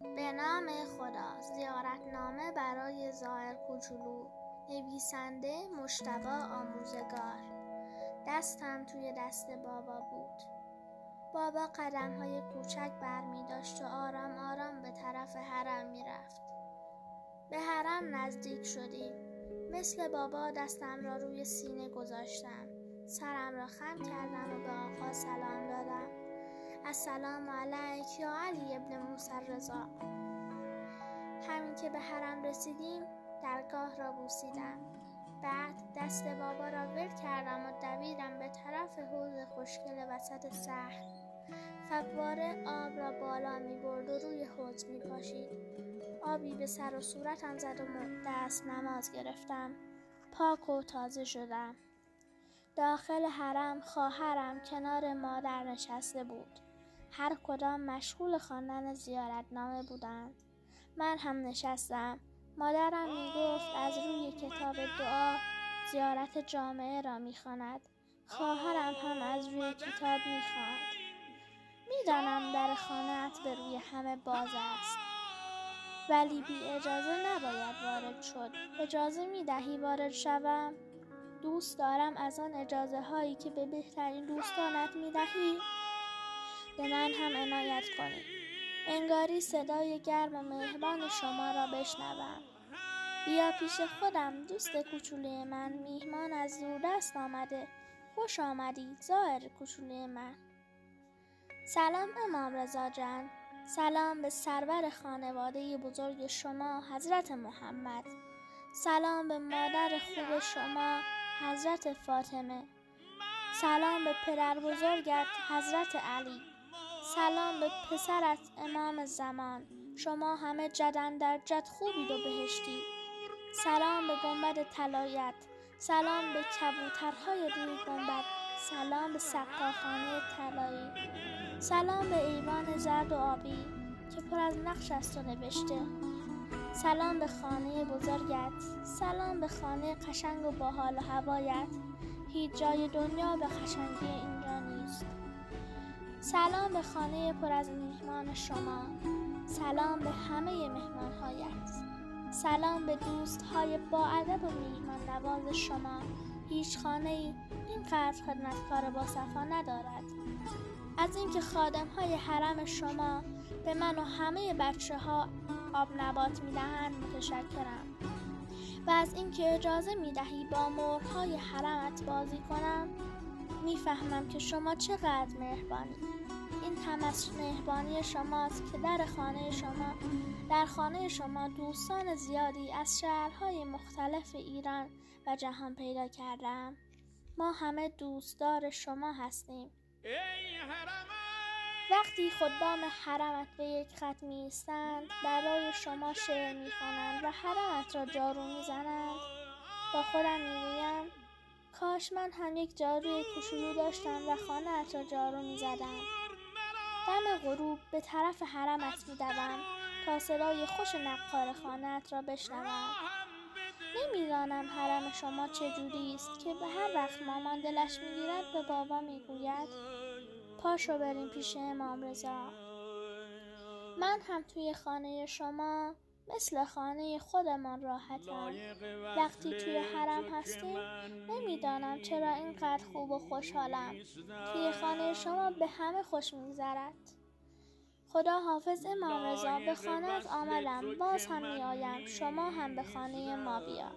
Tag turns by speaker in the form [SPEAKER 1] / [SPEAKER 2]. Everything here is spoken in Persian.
[SPEAKER 1] به نام خدا زیارتنامه برای زائر کوچولو نویسنده مشتبه آموزگار دستم توی دست بابا بود بابا قدم های کوچک بر می داشت و آرام آرام به طرف حرم می رفت. به حرم نزدیک شدیم. مثل بابا دستم را روی سینه گذاشتم. سرم را خم کردم و به آقا سلام دادم. السلام علیک یا علی ابن موسی رضا. همین که به حرم رسیدیم درگاه را بوسیدم. بعد دست بابا را ول کردم و دویدم به طرف حوض خوشگل وسط سحر فواره آب را بالا می برد و روی حوض می پاشید. آبی به سر و صورتم زد و دست نماز گرفتم. پاک و تازه شدم. داخل حرم خواهرم کنار مادر نشسته بود. هر کدام مشغول خواندن زیارتنامه بودند. من هم نشستم. مادرم می گفت از روی کتاب دعا زیارت جامعه را می خاند. خواهرم هم از روی کتاب می خواند. می‌دانم در خانهات به روی همه باز است. ولی بی اجازه نباید وارد شد. اجازه می دهی وارد شوم؟ دوست دارم از آن اجازه هایی که به بهترین دوستانت می دهی؟ به من هم عنایت کنی. انگاری صدای گرم و مهربان شما را بشنوم. بیا پیش خودم دوست کوچولوی من میهمان از دور دست آمده. خوش آمدی زائر کوچولوی من. سلام امام رضا جان. سلام به سرور خانواده بزرگ شما حضرت محمد. سلام به مادر خوب شما حضرت فاطمه. سلام به پدر بزرگت حضرت علی. سلام به پسرت امام زمان. شما همه جدن در جد خوبید و بهشتی. سلام به گنبد طلایت. سلام به کبوترهای روی گنبد. سلام به سقاخانه طلایی. سلام به ایوان زرد و آبی که پر از نقش است و نوشته. سلام به خانه بزرگت. سلام به خانه قشنگ و باحال و هوایت. هیچ جای دنیا به قشنگی اینجا نیست. سلام به خانه پر از میهمان شما. سلام به همه مهمانهایت سلام به دوست های با ادب و میهمان نواز شما. هیچ خانه ای اینقدر خدمتکار با صفا ندارد. از اینکه خادم های حرم شما به من و همه بچه ها آب نبات می دهند متشکرم. و از اینکه اجازه می دهی با مرهای حرمت بازی کنم می‌فهمم که شما چقدر مهربانی. این هم از مهربانی شماست که در خانه شما در خانه شما دوستان زیادی از شهرهای مختلف ایران و جهان پیدا کردم. ما همه دوستدار شما هستیم. وقتی خدام حرمت به یک خط می برای شما شعر می و حرمت را جارو می زنند با خودم می گویم کاش من هم یک جاروی کوچولو داشتم و خانه را جارو می زدم دم غروب به طرف حرمت می دوم تا صدای خوش نقار خانت را بشنوم. نمی‌دانم حرم شما چجوری است که به هر وقت مامان دلش می‌گیرد به بابا می‌گوید پاشو بریم پیش امام رضا. من هم توی خانه شما مثل خانه خودمان راحتم وقتی توی حرم هستیم نمی‌دانم چرا اینقدر خوب و خوشحالم. توی خانه شما به همه خوش میگذرد. خدا حافظ امام رضا به خانه آمدم. باز هم میآیم. شما هم به خانه ما بیا.